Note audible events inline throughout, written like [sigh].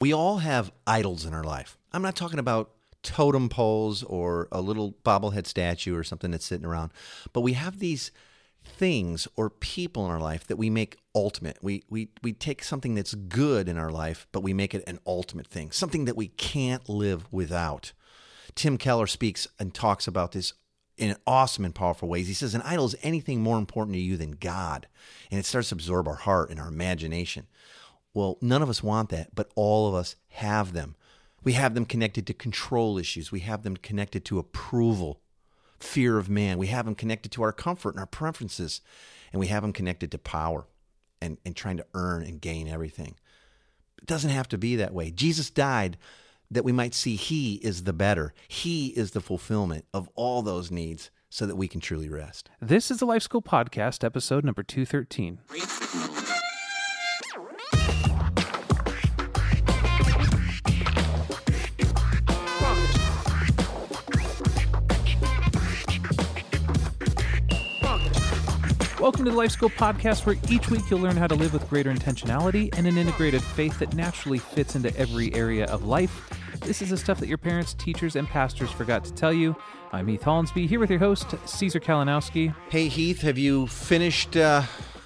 We all have idols in our life. I'm not talking about totem poles or a little bobblehead statue or something that's sitting around, but we have these things or people in our life that we make ultimate. We we we take something that's good in our life, but we make it an ultimate thing, something that we can't live without. Tim Keller speaks and talks about this in awesome and powerful ways. He says an idol is anything more important to you than God, and it starts to absorb our heart and our imagination. Well, none of us want that, but all of us have them. We have them connected to control issues. We have them connected to approval, fear of man. We have them connected to our comfort and our preferences. And we have them connected to power and, and trying to earn and gain everything. It doesn't have to be that way. Jesus died that we might see He is the better, He is the fulfillment of all those needs so that we can truly rest. This is the Life School Podcast, episode number 213. Welcome to the Life School Podcast, where each week you'll learn how to live with greater intentionality and an integrated faith that naturally fits into every area of life. This is the stuff that your parents, teachers, and pastors forgot to tell you. I'm Heath Hollinsby, here with your host, Caesar Kalinowski. Hey, Heath, have you finished? Uh,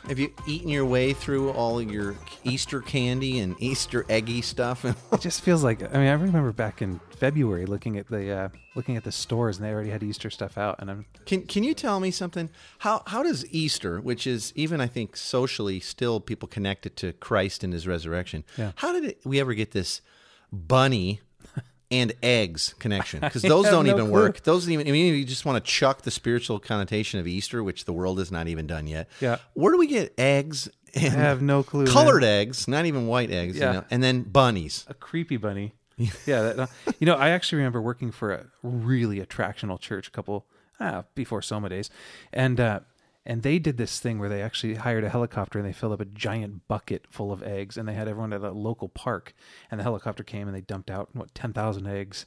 have you eaten your way through all your Easter candy and Easter eggy stuff? [laughs] It just feels like I mean I remember back in February looking at the uh, looking at the stores and they already had Easter stuff out and I'm can can you tell me something? How how does Easter, which is even I think socially still people connect it to Christ and His resurrection? Yeah. How did it, we ever get this bunny? And eggs connection [laughs] because those don't no even clue. work. Those don't even. I mean, you just want to chuck the spiritual connotation of Easter, which the world has not even done yet. Yeah. Where do we get eggs and I have no clue. man. colored eggs, not even white eggs, Yeah. you know, and then bunnies. a creepy bunny. [laughs] yeah, that, uh, you know, I actually remember working for a really attractional church a couple ah, before Soma days, and uh, and they did this thing where they actually hired a helicopter and they filled up a giant bucket full of eggs, and they had everyone at a local park, and the helicopter came and they dumped out what ten thousand eggs,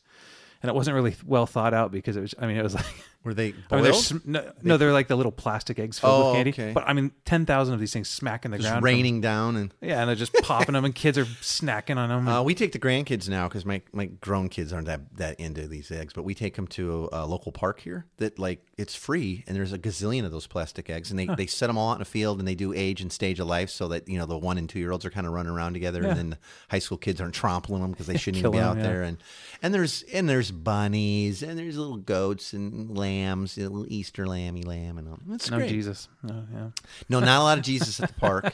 and it wasn't really well thought out because it was, I mean, it was like. [laughs] Were they I mean, they're sm- no, no, they're like the little plastic eggs filled Oh, with candy. okay. But I mean, ten thousand of these things smacking the just ground, from- raining down and yeah, and they're just popping them, and [laughs] kids are snacking on them. Uh, we take the grandkids now because my, my grown kids aren't that, that into these eggs, but we take them to a, local park here that like it's free and there's a gazillion of those plastic eggs and they, they set them all out in a field and they do age and stage of life so that you know the one and two year olds are kind of running around together Yeah. and then the high school kids aren't trampling them because they [laughs] shouldn't even be Killing out 'em, yeah. there and and there's and there's bunnies and there's little goats and lambs, a little Easter lammy lamb and all. That's no great. Jesus, no, yeah. No, not a lot of [laughs] Jesus at the park.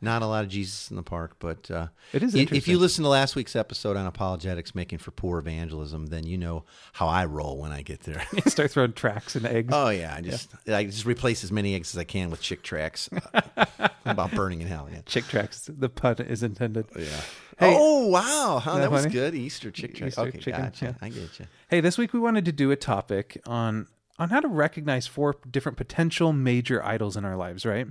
Not a lot of Jesus in the park, but uh, It is If you listen to last week's episode on apologetics, making for poor evangelism, then you know how I roll when I get there. you [laughs] start throwing tracks and eggs. oh yeah, I just I just replace as many eggs as I can with Chick tracts. [laughs] About burning in hell, yeah. Chick tracts. The pun is intended. Yeah. Hey- oh wow, huh, that that was good. Easter chick track. Easter okay, chicken, gotcha. yeah. I get you. Hey, this week we wanted to do a topic on on how to recognize four different potential major idols in our lives, right?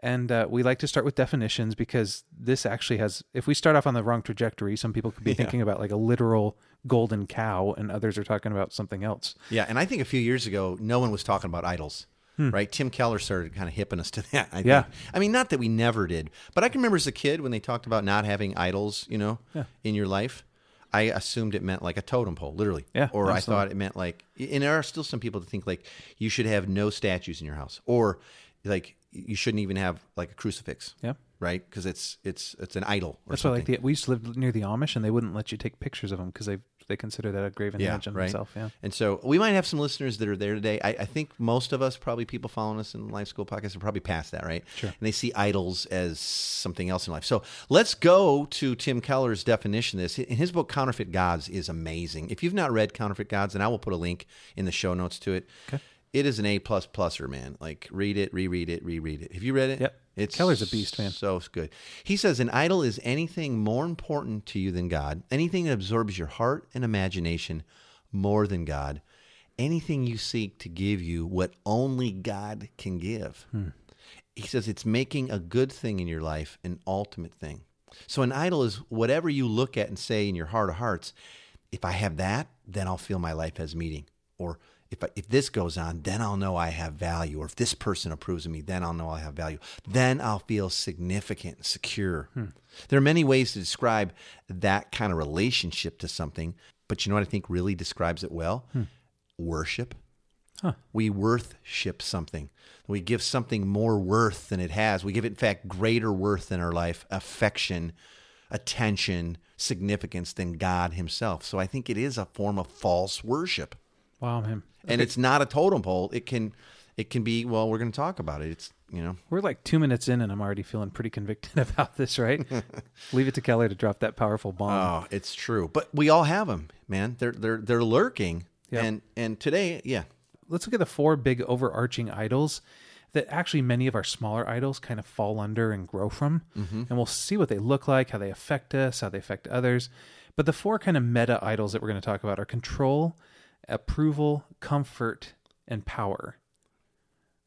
And uh, we like to start with definitions because this actually has. If we start off on the wrong trajectory, some people could be [laughs] thinking about like a literal golden cow, and others are talking about something else. Yeah, and I think a few years ago, no one was talking about idols. Hmm. Right, Tim Keller started kind of hipping us to [laughs] that. I Yeah. think. I mean, not that we never did, but I can remember as a kid when they talked about not having idols, you know, Yeah. in your life. I assumed it meant like a totem pole, literally. Yeah, Or I thought it meant like, and there are still some people that think like you should have no statues in your house, or like you shouldn't even have like a crucifix. Yeah. Right, because it's it's it's an idol. Or That's why, like, the, we used to live near the Amish, and they wouldn't let you take pictures of them because they they consider that a graven yeah, image of right. themselves. Yeah, And so we might have some listeners that are there today. I, I think most of us, probably people following us in Life School Podcast, are probably past that, right? Sure. And they see idols as something else in life. So let's go to Tim Keller's definition of this. In his book, Counterfeit Gods is amazing. If you've not read Counterfeit Gods, and I will put a link in the show notes to it. Okay. It is an A plus pluser, man. Like read it, reread it, reread it. Have you read it? Yep. It's Keller's a beast, man. So good. He says an idol is anything more important to you than God, anything that absorbs your heart and imagination more than God, anything you seek to give you what only God can give. Hmm. He says it's making a good thing in your life an ultimate thing. So an idol is whatever you look at and say in your heart of hearts, if I have that, then I'll feel my life has meaning. Or if I, if this goes on, then I'll know I have value. Or if this person approves of me, then I'll know I have value. Then I'll feel significant and secure. Hmm. There are many ways to describe that kind of relationship to something, but you know what I think really describes it well? Hmm. Worship. We worthship something. We give something more worth than it has. We give it, in fact, greater worth in our life, affection, attention, significance than God Himself. So I think it is a form of false worship, Wow, man. And it's not a totem pole. It can, it can be. Well, we're going to talk about it. It's you know, We're like two minutes in, and I'm already feeling pretty convicted [laughs] about this, right? [laughs] Leave it to Keller to drop that powerful bomb. oh, it's true. But we all have them, man. They're they're they're lurking, Yep. and and today, yeah, Let's look at the four big overarching idols that actually many of our smaller idols kind of fall under and grow from. Mm-hmm. And we'll see what they look like, how they affect us, how they affect others. But the four kind of meta idols that we're going to talk about are control, approval, comfort, and power.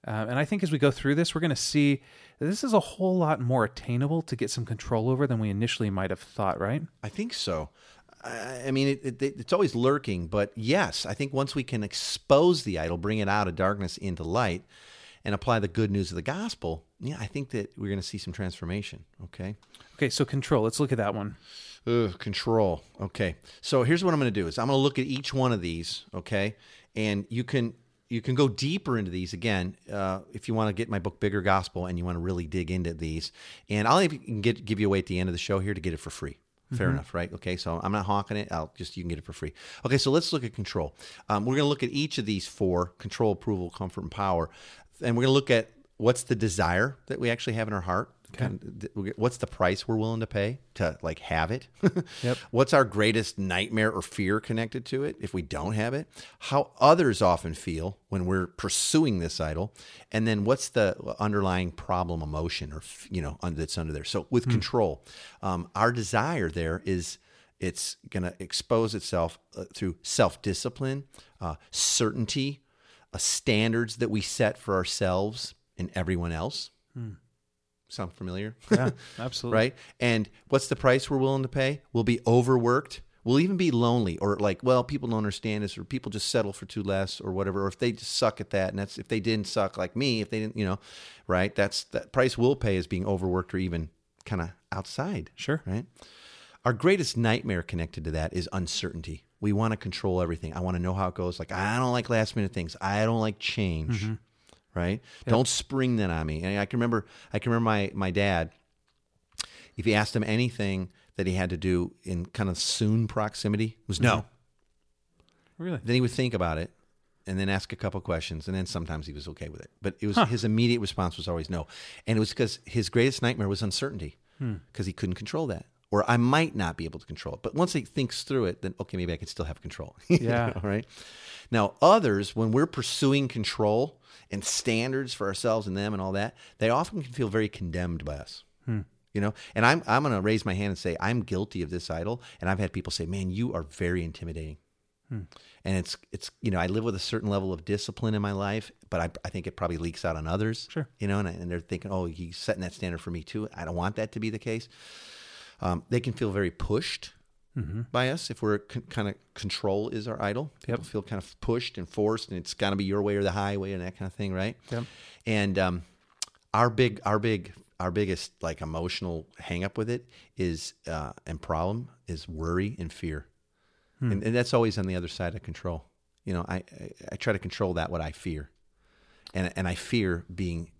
Um, and I think as we go through this, we're going to see that this is a whole lot more attainable to get some control over than we initially might have thought, right? I think so. I I mean, it, it, it's always lurking, but yes, I think once we can expose the idol, bring it out of darkness into light, and apply the good news of the gospel, yeah, I think that we're going to see some transformation. Okay. Okay, so control. Let's look at that one. Ugh, control. Okay. So here's what I'm going to do is I'm going to look at each one of these. Okay, and you can you can go deeper into these again uh, if you want to get my book Bigger Gospel and you want to really dig into these. And I'll even get give you away at the end of the show here to get it for free. Fair enough, right? Okay, so I'm not hawking it. I'll just you can get it for free. Okay, so let's look at control. Um, we're going to look at each of these four: control, approval, comfort, and power, and we're going to look at what's the desire that we actually have in our heart. Kind of- What's the price we're willing to pay to like have it? [laughs] Yep. What's our greatest nightmare or fear connected to it if we don't have it? How others often feel when we're pursuing this idol, and then what's the underlying problem, emotion, or you know that's under there? So with control, um, our desire there is it's going to expose itself uh, through self discipline, uh, certainty, uh, standards that we set for ourselves and everyone else. Sound familiar? Yeah, [laughs] absolutely. right? And what's the price we're willing to pay? We'll be overworked. We'll even be lonely, or like, well, people don't understand this, or people just settle for two less, or whatever. Or if they just suck at that, and that's if they didn't suck like me, if they didn't, you know, right? That's that price we'll pay is being overworked or even kind of outside, Sure. right? Our greatest nightmare connected to that is uncertainty. We want to control everything. I want to know how it goes. Like I don't like last minute things. I don't like change. Mm-hmm. Right? Don't spring that on me. And I can remember. I can remember my my dad. If you asked him anything that he had to do in kind of soon proximity, it was no. Mm-hmm. Really? Then he would think about it, and then ask a couple questions, and then sometimes he was okay with it. But it was his immediate response was always no, and it was because his greatest nightmare was uncertainty, hmm. because he couldn't control that, or I might not be able to control it. But once he thinks through it, then okay, maybe I can still have control. [laughs] Yeah. right. Now, others, when we're pursuing control and standards for ourselves and them and all that, they often can feel very condemned by us. You know, and I'm I'm going to raise my hand and say I'm guilty of this idol, and I've had people say, "Man, you are very intimidating." and it's it's you know I live with a certain level of discipline in my life, but I, I think it probably leaks out on others. Sure. you know, and, I- and they're thinking, oh, he's setting that standard for me too. I don't want that to be the case. Um, they can feel very pushed by us if we're con- kind of control is our idol. People Yep. feel kind of pushed and forced, and it's got to be your way or the highway and that kind of thing, right? Yep. And um, our big, our big, our biggest like emotional hang up with it is uh, and problem is worry and fear, and, and that's always on the other side of control. You know, I, I I try to control that what I fear, and and I fear being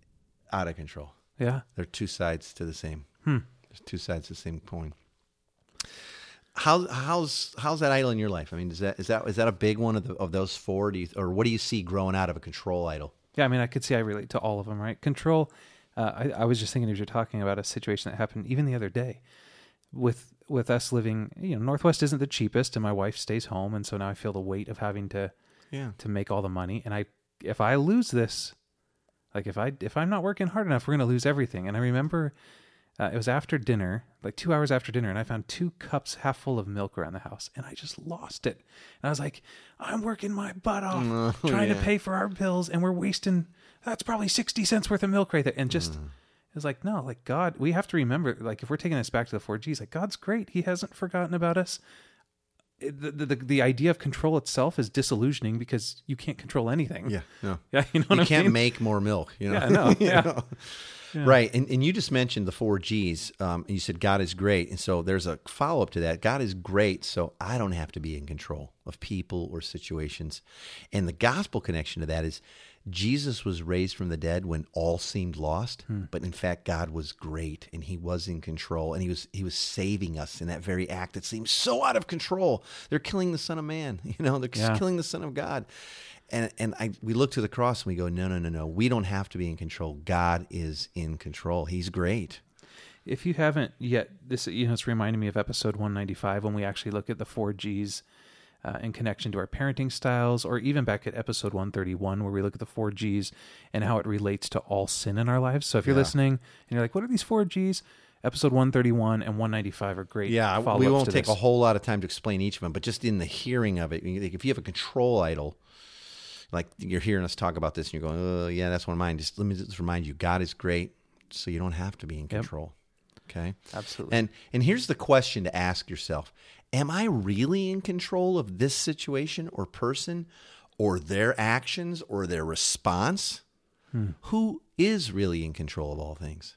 out of control. Yeah. They're two sides to the same. Hmm. There's two sides to the same coin. How how's how's that idol in your life? I mean, is that is that is that a big one of the, of those four? Do you, or what do you see growing out of a control idol? Yeah, I mean, I could see I relate to all of them, right? Control. Uh, I, I was just thinking as you're talking about a situation that happened even the other day with with us living. You know, Northwest isn't the cheapest, and my wife stays home, and so now I feel the weight of having to Yeah. to make all the money. And I, if I lose this, like if I if I'm not working hard enough, we're gonna lose everything. And I remember uh, it was after dinner, like two hours after dinner, and I found two cups half full of milk around the house, and I just lost it. And I was like, I'm working my butt off [laughs] trying to pay for our bills, and we're wasting. That's probably sixty cents worth of milk right there, and just. It was like, no, like God, we have to remember, like, if we're taking this back to the four Gs, like, God's great. He hasn't forgotten about us the, the the idea of control itself is disillusioning because you can't control anything. Yeah, no. [laughs] Yeah, you know you can't mean? make more milk. You know, Yeah, no, [laughs] You yeah. Right, and and you just mentioned the four G's. Um, and you said God is great, and so there's a follow up to that. God is great, so I don't have to be in control of people or situations. And the gospel connection to that is Jesus was raised from the dead when all seemed lost, but in fact God was great and He was in control, and He was He was saving us in that very act that seems so out of control. They're killing the Son of Man, [laughs] you know, they're Yeah. killing the Son of God. And and I we look to the cross and we go, no, no, no, no. We don't have to be in control. God is in control. He's great. If you haven't yet, this you know it's reminding me of episode 195 when we actually look at the four G's uh, in connection to our parenting styles, or even back at episode 131 where we look at the four G's and how it relates to all sin in our lives. So if you're Yeah. listening and you're like, "What are these four G's?" Episode 131 and 195 are great. Yeah, we won't take this. a whole lot of time to explain each of them, but just in the hearing of it, if you have a control idol, like you're hearing us talk about this and you're going, oh, yeah, that's one of mine. Just let me just remind you, God is great, so you don't have to be in control. Okay? Absolutely. And and here's the question to ask yourself: Am I really in control of this situation or person, or their actions or their response? Hmm. Who is really in control of all things?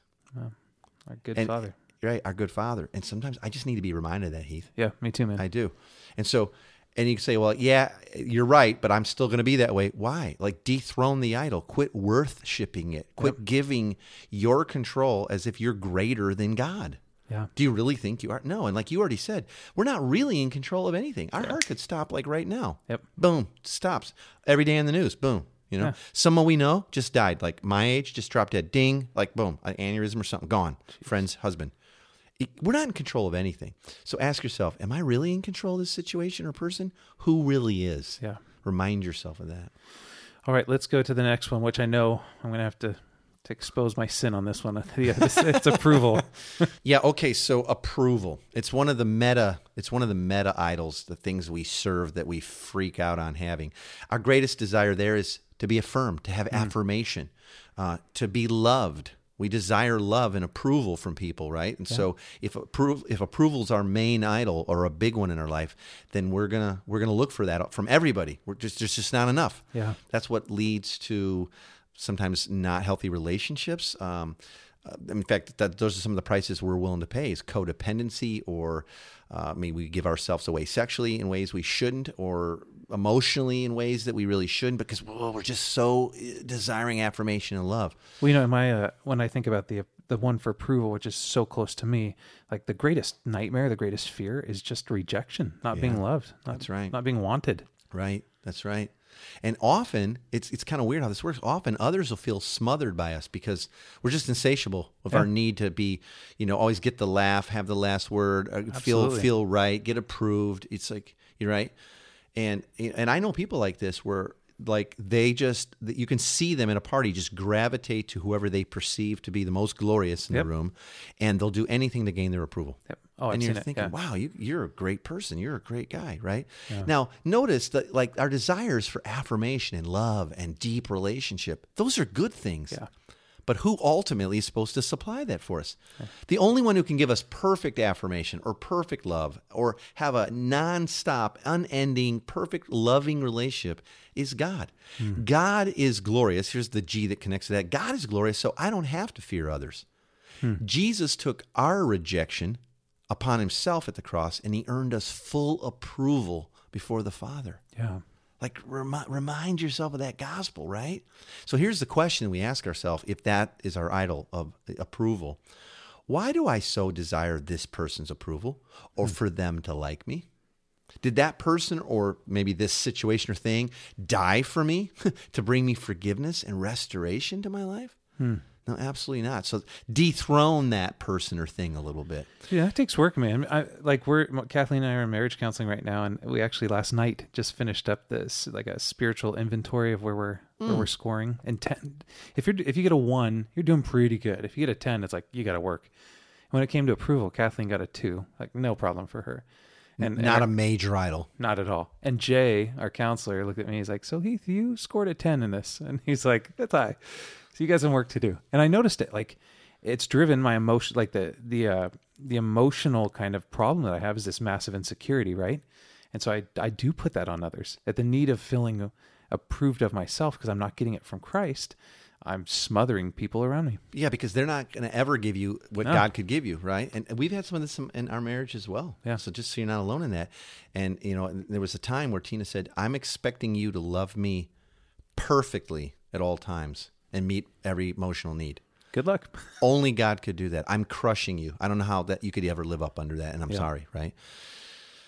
Our good And- father. Right, our good Father. And sometimes I just need to be reminded of that, Heath. Yeah, me too, man. I do. And so, and you can say, well, yeah, you're right, but I'm still going to be that way. Why? Like dethrone the idol. Quit worshiping it. Quit giving your control as if you're greater than God. yeah. Do you really think you are? No. And like you already said, we're not really in control of anything. Our heart could stop like right now. Yep. Boom. Stops. Every day in the news. Boom. You know, Yeah. someone we know just died. Like my age, just dropped dead. Ding. Like boom, an aneurysm or something. Gone. Friend's husband. It- We're not in control of anything. So ask yourself, am I really in control of this situation or person? Who really is? Yeah. Remind yourself of that. All right, let's go to the next one, which I know I'm going to have to, to expose my sin on this one. [laughs] yeah, this, it's approval. [laughs] Yeah, okay, so approval. It's one of the meta it's one of the meta idols, the things we serve that we freak out on having. Our greatest desire there is to be affirmed, to have affirmation, uh, to be loved. We desire love and approval from people, right? And so if appro- if approval's our main idol or a big one in our life, then we're gonna we're gonna look for that from everybody. We're just there's just not enough. Yeah. That's what leads to sometimes not healthy relationships. Um, uh, in fact, that those are some of the prices we're willing to pay: is codependency, or uh, maybe we give ourselves away sexually in ways we shouldn't, or emotionally in ways that we really shouldn't, because we're just so uh, desiring affirmation and love. Well, you know, my uh, when I think about the the one for approval, which is so close to me, like the greatest nightmare, the greatest fear is just rejection, not being loved. Not, That's right. Not being wanted. Right. That's right. And often it's it's kind of weird how this works. Often others will feel smothered by us because we're just insatiable of our need to be, you know, always get the laugh, have the last word, uh, feel feel right, get approved. It's like you're right. And and I know people like this where like they just that you can see them in a party just gravitate to whoever they perceive to be the most glorious in Yep. the room and they'll do anything to gain their approval Yep. Oh, I've and you're seen it, thinking, yeah. wow, you, you're a great person. You're a great guy, right? Now, notice that like our desires for affirmation and love and deep relationship, those are good things. Yeah. But who ultimately is supposed to supply that for us? The only one who can give us perfect affirmation or perfect love or have a nonstop, unending, perfect, loving relationship is God. Hmm. God is glorious. Here's the G that connects to that. God is glorious, so I don't have to fear others. Hmm. Jesus took our rejection upon himself at the cross and he earned us full approval before the Father. Yeah. Like remi- remind yourself of that gospel, right? So here's the question we ask ourselves if that is our idol of approval. Why do I so desire this person's approval or for them to like me? Did that person or maybe this situation or thing die for me [laughs] to bring me forgiveness and restoration to my life? Hmm. No, absolutely not. So dethrone that person or thing a little bit. Yeah, that takes work, man. I, like we're Kathleen and I are in marriage counseling right now, and we actually last night just finished up this like a spiritual inventory of where we're where we're mm. scoring. And ten, if you're if you get a one, you're doing pretty good. If you get a ten, it's like you got to work. When it came to approval, Kathleen got a two, like no problem for her, and and Not our- a major idol. not at all. And Jay, our counselor, looked at me. He's like, "So Heath, you scored a ten in this," [laughs] and he's like, "That's high." So you guys have work to do. And I noticed it. Like, it's driven my emotion. Like the the uh, the emotional kind of problem that I have is this massive insecurity, right? And so I, I do put that on others. At the need of feeling approved of myself because I'm not getting it from Christ, I'm smothering people around me. Yeah, because they're not going to ever give you what No. God could give you, right? And and we've had some of this in our marriage as well. Yeah. So just so you're not alone in that. And you know, there was a time where Tina said, "I'm expecting you to love me perfectly at all times and meet every emotional need." Good luck. Only God could do that. I'm crushing you. I don't know how that you could ever live up under that, and I'm Yeah. sorry, right?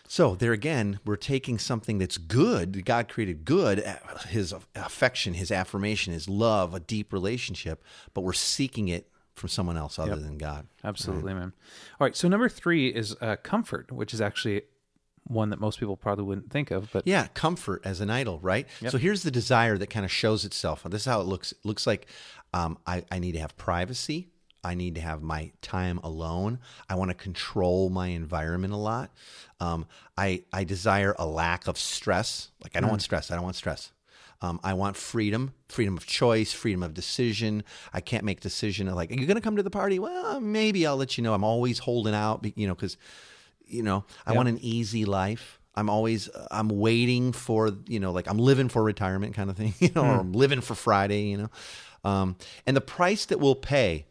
So there again, we're taking something that's good, God created good, uh, his affection, his affirmation, his love, a deep relationship, but we're seeking it from someone else other Yep. than God. Absolutely, man. All right. So number three is uh, comfort, which is actually one that most people probably wouldn't think of. But Yeah, comfort as an idol, right? So here's the desire that kind of shows itself. This is how it looks. It looks like um, I, I need to have privacy. I need to have my time alone. I want to control my environment a lot. Um, I I desire a lack of stress. Like I don't want stress. I don't want stress. Um, I want freedom, freedom of choice, freedom of decision. I can't make decision like, are you going to come to the party? Well, maybe I'll let you know. I'm always holding out, you know, because you know i want an easy life i'm always i'm waiting for you know like i'm living for retirement kind of thing [laughs] you know or i'm living for friday you know um, and the price that we'll pay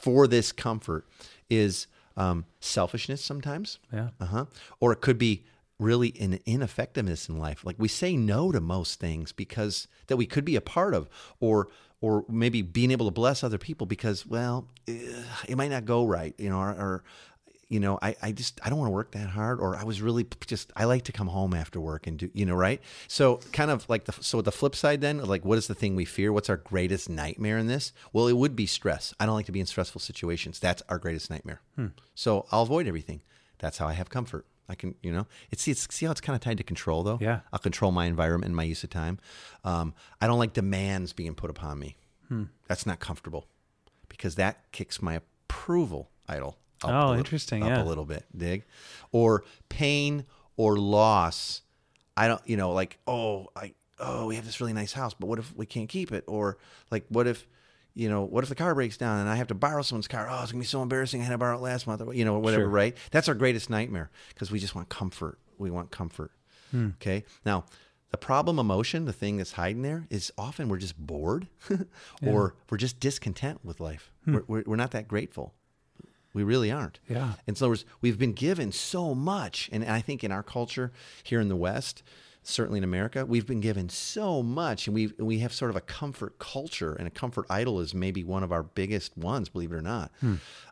for this comfort is um, selfishness sometimes. Yeah. uh-huh. Or it could be really an ineffectiveness in life. Like we say no to most things because that we could be a part of or or maybe being able to bless other people because well eh, it might not go right you know or, or you know, I, I just I don't want to work that hard, or I was really just I like to come home after work and do you know right. So kind of like the so the flip side then, like what is the thing we fear? What's our greatest nightmare in this? Well, it would be stress. I don't like to be in stressful situations. That's our greatest nightmare. So I'll avoid everything. That's how I have comfort. I can you know it's see, it's see how it's kind of tied to control though. Yeah. I'll control my environment and my use of time. Um, I don't like demands being put upon me. That's not comfortable because that kicks my approval idol. Up Oh, little- interesting, Up yeah. a little bit, dig, or pain or loss. I don't, you know, like oh, I oh, we have this really nice house, but what if we can't keep it? Or like, what if, you know, what if the car breaks down and I have to borrow someone's car? Oh, it's gonna be so embarrassing. I had to borrow it last month, or, you know, whatever. Sure. Right? That's our greatest nightmare because we just want comfort. We want comfort. Hmm. Okay. Now, the problem emotion, the thing that's hiding there, is often we're just bored, [laughs] or we're just discontent with life. Hmm. We're, we're, we're not that grateful. We really aren't. Yeah. And so there's- we've been given so much. And I think in our culture here in the West, certainly in America, we've been given so much. And we we have sort of a comfort culture, and a comfort idol is maybe one of our biggest ones, believe it or not.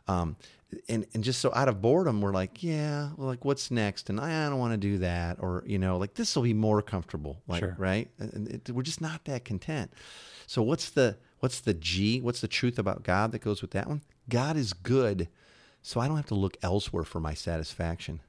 Um, and, and just so out of boredom, we're like, yeah, well, like what's next? And I, I don't want to do that. Or, you know, like this will be more comfortable. Like, Sure. right? And it, we're just not that content. So what's the what's the G? What's the truth about God that goes with that one? God is good, so I don't have to look elsewhere for my satisfaction.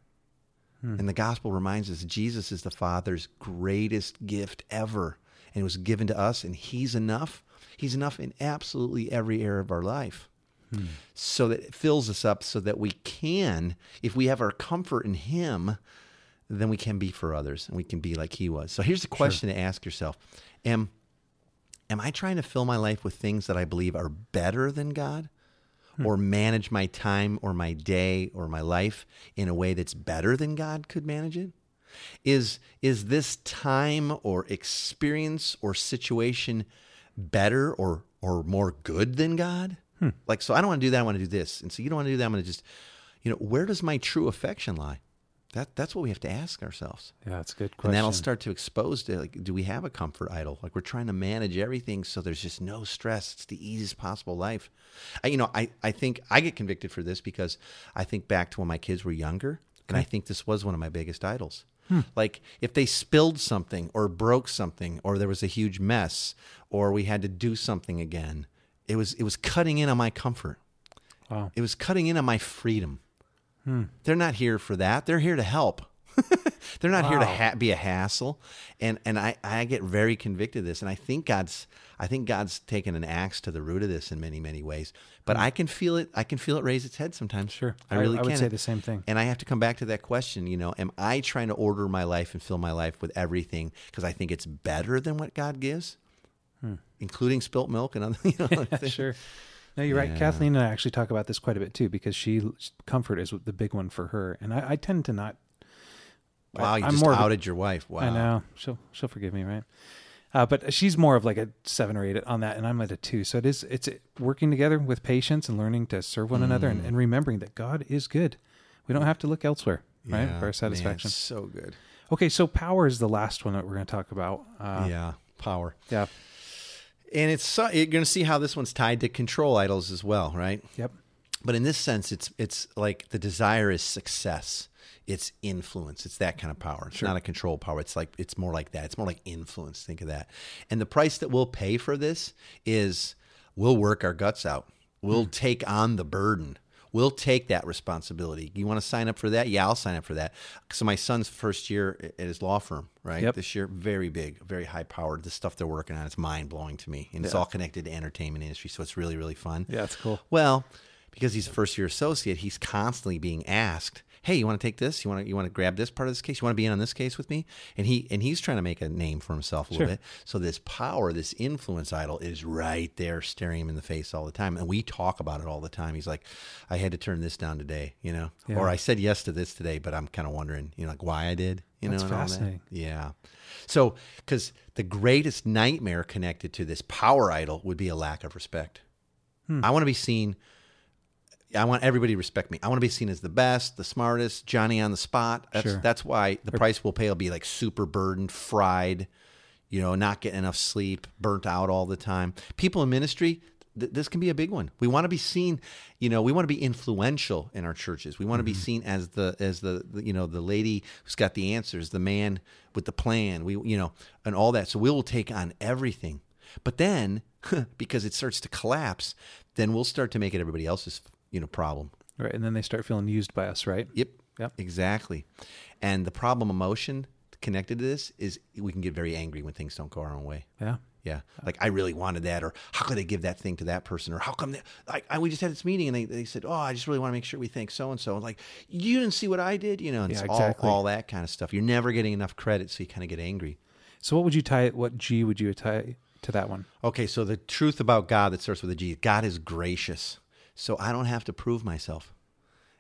Hmm. And the gospel reminds us Jesus is the Father's greatest gift ever, and it was given to us, and He's enough. He's enough in absolutely every area of our life. Hmm. So that it fills us up so that we can, if we have our comfort in Him, then we can be for others and we can be like He was. So here's the question to ask yourself Am am I trying to fill my life with things that I believe are better than God? Hmm. Or manage my time or my day or my life in a way that's better than God could manage it? Is is this time or experience or situation better or or more good than God? Hmm. Like so I don't want to do that, I want to do this. And so you don't want to do that, I'm gonna just you know, where does my true affection lie? That that's what we have to ask ourselves. Yeah, that's a good question. And that'll start to expose to like, do we have a comfort idol? Like we're trying to manage everything so there's just no stress. It's the easiest possible life. I, you know, I, I think I get convicted for this because I think back to when my kids were younger, and I think this was one of my biggest idols. Hmm. Like if they spilled something or broke something or there was a huge mess or we had to do something again, it was it was cutting in on my comfort. Wow. It was cutting in on my freedom. Hmm. They're not here for that. They're here to help. [laughs] They're not here to ha- be a hassle. And and I, I get very convicted of this. And I think God's I think God's taken an axe to the root of this in many many ways. But hmm. I can feel it. I can feel it raise its head sometimes. Sure. I I- really I would can. say the same thing. And I have to come back to that question. You know, am I trying to order my life and fill my life with everything because I think it's better than what God gives, hmm. including spilt milk and other. [laughs] You know, [laughs] other things? sure. No, you're right. Kathleen and I actually talk about this quite a bit too, because she comfort is the big one for her, and I, I tend to not Wow, you I'm just more of a- outed your wife. Wow. I know she'll she'll forgive me, right? Uh, but she's more of like a seven or eight on that, and I'm at a two. So it is it's working together with patience and learning to serve one another, and, and remembering that God is good. We don't have to look elsewhere, right, for our man, satisfaction. so good. Okay, so power is the last one that we're going to talk about. Uh, yeah, power. yeah, And it's so, you're going to see how this one's tied to control idols as well, right? yep, But in this sense, it's it's like the desire is success. It's influence. It's that kind of power. It's not a control power. It's like it's more like that. It's more like influence. Think of that. And the price that we'll pay for this is we'll work our guts out. We'll Hmm. take on the burden. We'll take that responsibility. You want to sign up for that? Yeah, I'll sign up for that. So my son's first year at his law firm, right? Yep. This year, very big, very high powered. The stuff they're working on, it's mind blowing to me, and it's all connected to entertainment industry. So it's really, really fun. yeah, it's cool. Well, because he's a first year associate, he's constantly being asked, "Hey, you want to take this? You want to you want to grab this part of this case? You want to be in on this case with me?" And he and he's trying to make a name for himself a little bit. So this power, this influence idol, is right there, staring him in the face all the time. And we talk about it all the time. He's like, "I had to turn this down today," you know, Yeah. or I said yes to this today, but I'm kind of wondering, you know, like why I did. You know, all that. fascinating. Yeah. So, because the greatest nightmare connected to this power idol would be a lack of respect. Hmm. I want to be seen. I want everybody to respect me. I want to be seen as the best, the smartest, Johnny on the spot. That's Sure. that's why the price we'll pay will be like super burdened, fried, you know, not getting enough sleep, burnt out all the time. People in ministry, th- this can be a big one. We want to be seen, you know, we want to be influential in our churches. We want to be mm-hmm. seen as the as the, the you know the lady who's got the answers, the man with the plan. We you know, and all that. So we will take on everything. But then, [laughs] because it starts to collapse, then we'll start to make it everybody else's you know problem. Right, and then they start feeling used by us, right? Yep. Yep. Exactly. And the problem emotion connected to this is we can get very angry when things don't go our own way. Yeah, Yeah. Like I really wanted that, or how could I give that thing to that person? Or how come they, like I, we just had this meeting and they, they said, Oh, I just really want to make sure we thank so and so. Like, you didn't see what I did, you know, and Yeah, it's exactly. all, all that kind of stuff. You're never getting enough credit, so you kind of get angry. So what would you tie? What G would you tie to that one? Okay, so the truth about God that starts with a G, God is gracious. So I don't have to prove myself.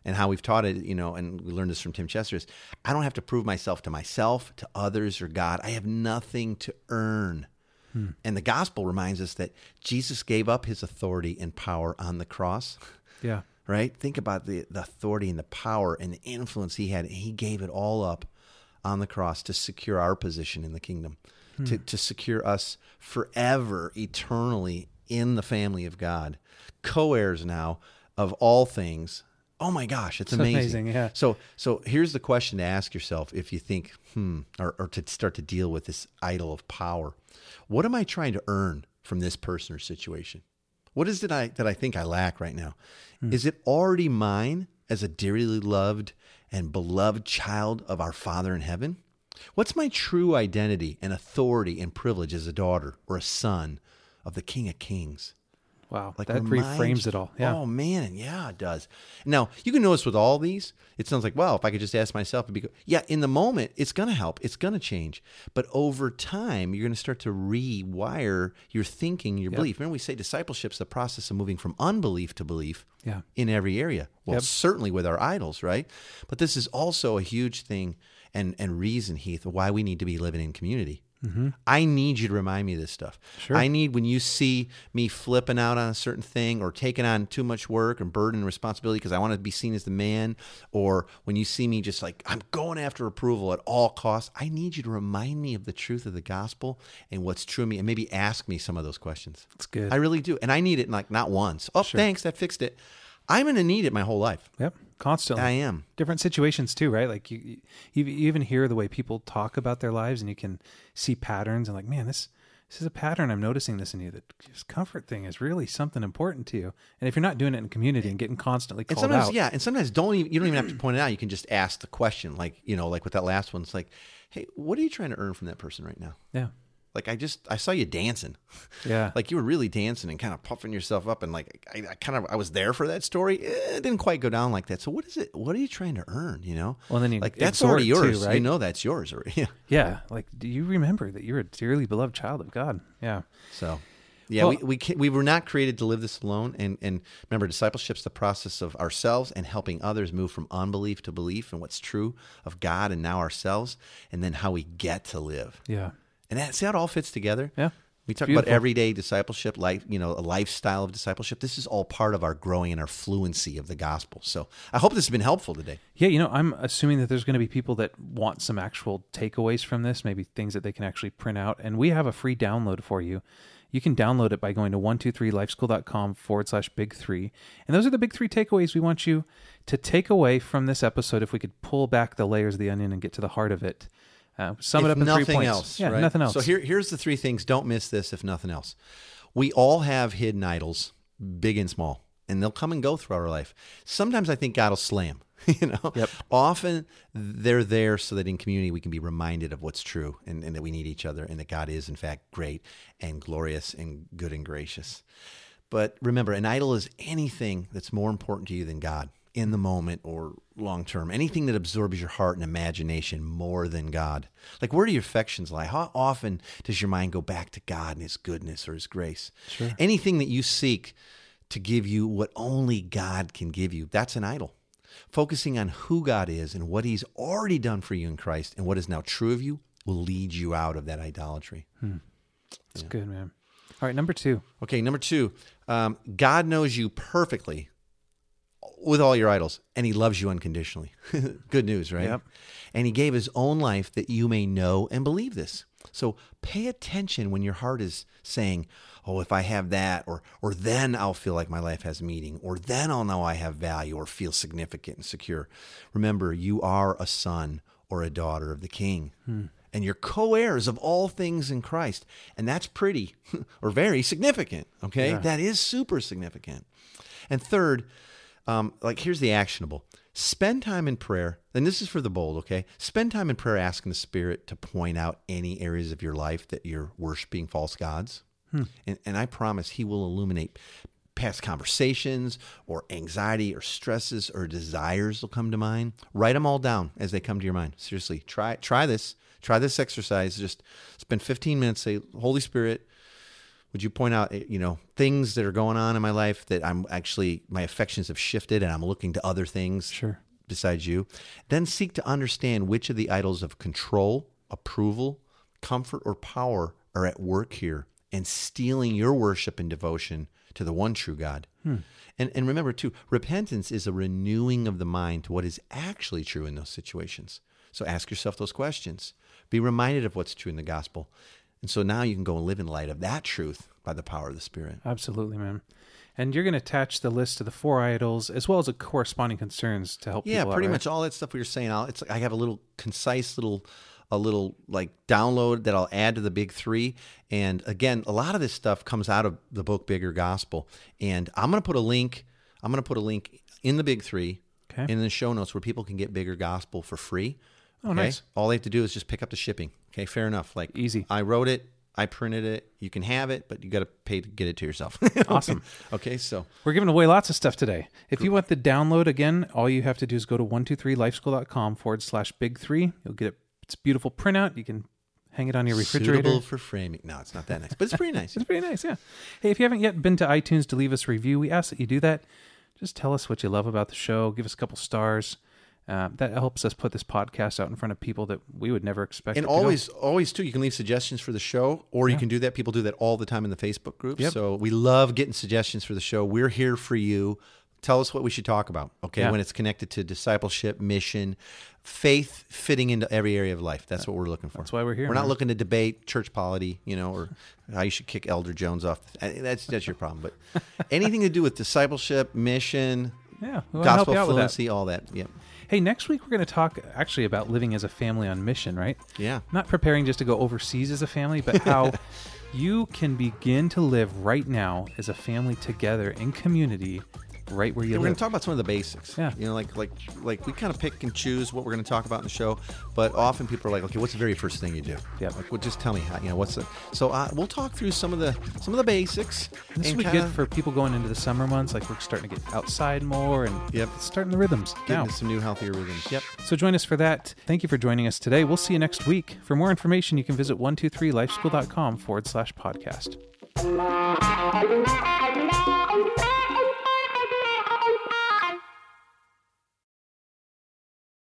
And how we've taught it, you know, and we learned this from Tim Chester is I don't have to prove myself to myself, to others, or God. I have nothing to earn. Hmm. And the gospel reminds us that Jesus gave up his authority and power on the cross, [laughs] Yeah, right? Think about the, the authority and the power and the influence he had. He gave it all up on the cross to secure our position in the kingdom, hmm. to, to secure us forever, eternally in the family of God, co heirs now of all things. Oh my gosh, it's [laughs] It's amazing. amazing, yeah. So, so here's the question to ask yourself if you think, hmm, or, or to start to deal with this idol of power. What am I trying to earn from this person or situation? What is it I, that I think I lack right now? Is it already mine as a dearly loved and beloved child of our Father in heaven? What's my true identity and authority and privilege as a daughter or a son of the King of Kings? wow, Like that reminds- reframes it all. Yeah, Oh man, yeah, it does. Now you can notice with all these, it sounds like, well, if I could just ask myself, it'd be good. Yeah, in the moment, it's gonna help. It's gonna change. But over time, you're gonna start to rewire your thinking, your belief. Remember, we say discipleship's the process of moving from unbelief to belief yeah, in every area. Well, Yep. certainly with our idols, right? But this is also a huge thing and and reason, Heath, why we need to be living in community. Mm-hmm. I need you to remind me of this stuff. Sure. I need when you see me flipping out on a certain thing or taking on too much work and burden and responsibility because I want to be seen as the man, or when you see me just like I'm going after approval at all costs, I need you to remind me of the truth of the gospel and what's true of me, and maybe ask me some of those questions. it's good. I really do, and I need it like not once. Oh, thanks, that fixed it. I'm going to need it my whole life. yep, constantly. I am. different situations too, right? Like you, you, you even hear the way people talk about their lives, and you can see patterns. And like, man, this this is a pattern. I'm noticing this in you. That this comfort thing is really something important to you. And if you're not doing it in community and getting constantly And called sometimes, out, yeah, and sometimes don't even you don't even have to point it out. You can just ask the question, like you know, like with that last one. It's like, hey, what are you trying to earn from that person right now? yeah, Like I just I saw you dancing, [laughs] yeah, like you were really dancing and kind of puffing yourself up, and like I, I kind of I was there for that story. Eh, it didn't quite go down like that. So what is it? What are you trying to earn? You know, Well, then you like that's already too, yours. You right? know that's yours already. [laughs] Yeah. yeah. Like, do you remember that you're a dearly beloved child of God? Yeah. So Yeah, Well- we we, can, we were not created to live this alone. And and remember, discipleship's the process of ourselves and helping others move from unbelief to belief and what's true of God and now ourselves, and then how we get to live. Yeah. And that see how it all fits together. Yeah. We talk Beautiful. about everyday discipleship, life, you know, a lifestyle of discipleship. This is all part of our growing and our fluency of the gospel. So I hope this has been helpful today. Yeah, you know, I'm assuming that there's going to be people that want some actual takeaways from this, maybe things that they can actually print out. And we have a free download for you. You can download it by going to 123lifeschool.com forward slash big three. And those are the big three takeaways we want you to take away from this episode. If we could pull back the layers of the onion and get to the heart of it, uh, sum it up in nothing three points. else, yeah, right? nothing else. So here, here's the three things. Don't miss this. If nothing else, we all have hidden idols, big and small, and they'll come and go throughout our life. Sometimes I think God will slay 'em, [laughs] You know, Yep. often they're there so that in community we can be reminded of what's true and, and that we need each other and that God is in fact great and glorious and good and gracious. But remember, an idol is anything that's more important to you than God in the moment or long term. Anything that absorbs your heart and imagination more than God. Like, where do your affections lie? How often does your mind go back to God and His goodness or His grace? Sure. Anything that you seek to give you what only God can give you, that's an idol. Focusing on who God is and what He's already done for you in Christ and what is now true of you will lead you out of that idolatry. That's good, man. All right, number two. Okay, number two, um, God knows you perfectly with all your idols, and He loves you unconditionally. [laughs] Good news, right? Yep. And He gave His own life that you may know and believe this. So pay attention when your heart is saying, "Oh, if I have that, or or then I'll feel like my life has meaning, or then I'll know I have value, or feel significant and secure." Remember, you are a son or a daughter of the King. Hmm. And you're co heirs of all things in Christ. And that's pretty [laughs] or very significant. Okay. Yeah. That is super significant. And third, um, like here's the actionable spend time in prayer. And this is for the bold. Okay. Spend time in prayer asking the Spirit to point out any areas of your life that you're worshiping false gods. And, and I promise He will illuminate past conversations or anxiety or stresses or desires will come to mind. Write them all down as they come to your mind. Seriously, try try this. Try this exercise. Just spend 15 minutes. Say, Holy Spirit, would you point out, eh, you know, things that are going on in my life that I'm actually my affections have shifted and I'm looking to other things Sure. besides you. Then seek to understand which of the idols of control, approval, comfort, or power are at work here and stealing your worship and devotion to the one true God. And, and remember, too, repentance is a renewing of the mind to what is actually true in those situations. So ask yourself those questions. Be reminded of what's true in the gospel. And so now you can go and live in light of that truth by the power of the Spirit. Absolutely, man. And you're going to attach the list to the four idols as well as the corresponding concerns to help Yeah, people out, pretty right? much all that stuff we were saying. I'll, it's I have a little concise little a little like download that I'll add to the big three. And again, a lot of this stuff comes out of the book Bigger Gospel. And I'm gonna put a link. I'm gonna put a link in the big three Okay. in the show notes where people can get Bigger Gospel for free. Oh, okay? nice. All they have to do is just pick up the shipping. Okay, fair enough. Like Easy. I wrote it. I printed it. You can have it, but you got to pay to get it to yourself. [laughs] Awesome. okay, so We're giving away lots of stuff today. If you want the download again, all you have to do is go to 123lifeschool.com forward slash big three. You'll get it. It's a beautiful printout. You can hang it on your refrigerator. suitable for framing. No, it's not that nice, but it's pretty nice. [laughs] It's pretty nice, yeah. Hey, if you haven't yet been to iTunes to leave us a review, we ask that you do that. Just tell us what you love about the show. Give us a couple stars. Uh, that helps us put this podcast out in front of people that we would never expect. And it to go. always, always too, you can leave suggestions for the show, or you can do that. People do that all the time in the Facebook group. Yep. So we love getting suggestions for the show. We're here for you. Tell us what we should talk about. Okay, Yeah. when it's connected to discipleship, mission, faith, fitting into every area of life. That's what we're looking for. That's why we're here, We're not man. looking to debate church polity, you know, or how you should kick Elder Jones off. That's that's your problem. But anything to do with discipleship, mission, yeah, we wanna help gospel fluency, all that. Yeah, Hey, next week we're going to talk actually about living as a family on mission, right? yeah. Not preparing just to go overseas as a family, but how [laughs] you can begin to live right now as a family together in community, right where you Yeah, we're going to talk about some of the basics. Yeah. You know, like like like we kind of pick and choose what we're going to talk about in the show, but often people are like, okay, what's the very first thing you do? Yeah. Like, well, just tell me how. You know, what's the? So uh, we'll talk through some of the some of the basics. this and will be kinda good for people going into the summer months. Like we're starting to get outside more and Yep. starting the rhythms get now. some new healthier rhythms. Yep. So join us for that. Thank you for joining us today. We'll see you next week. For more information, you can visit 123lifeschool.com forward slash podcast.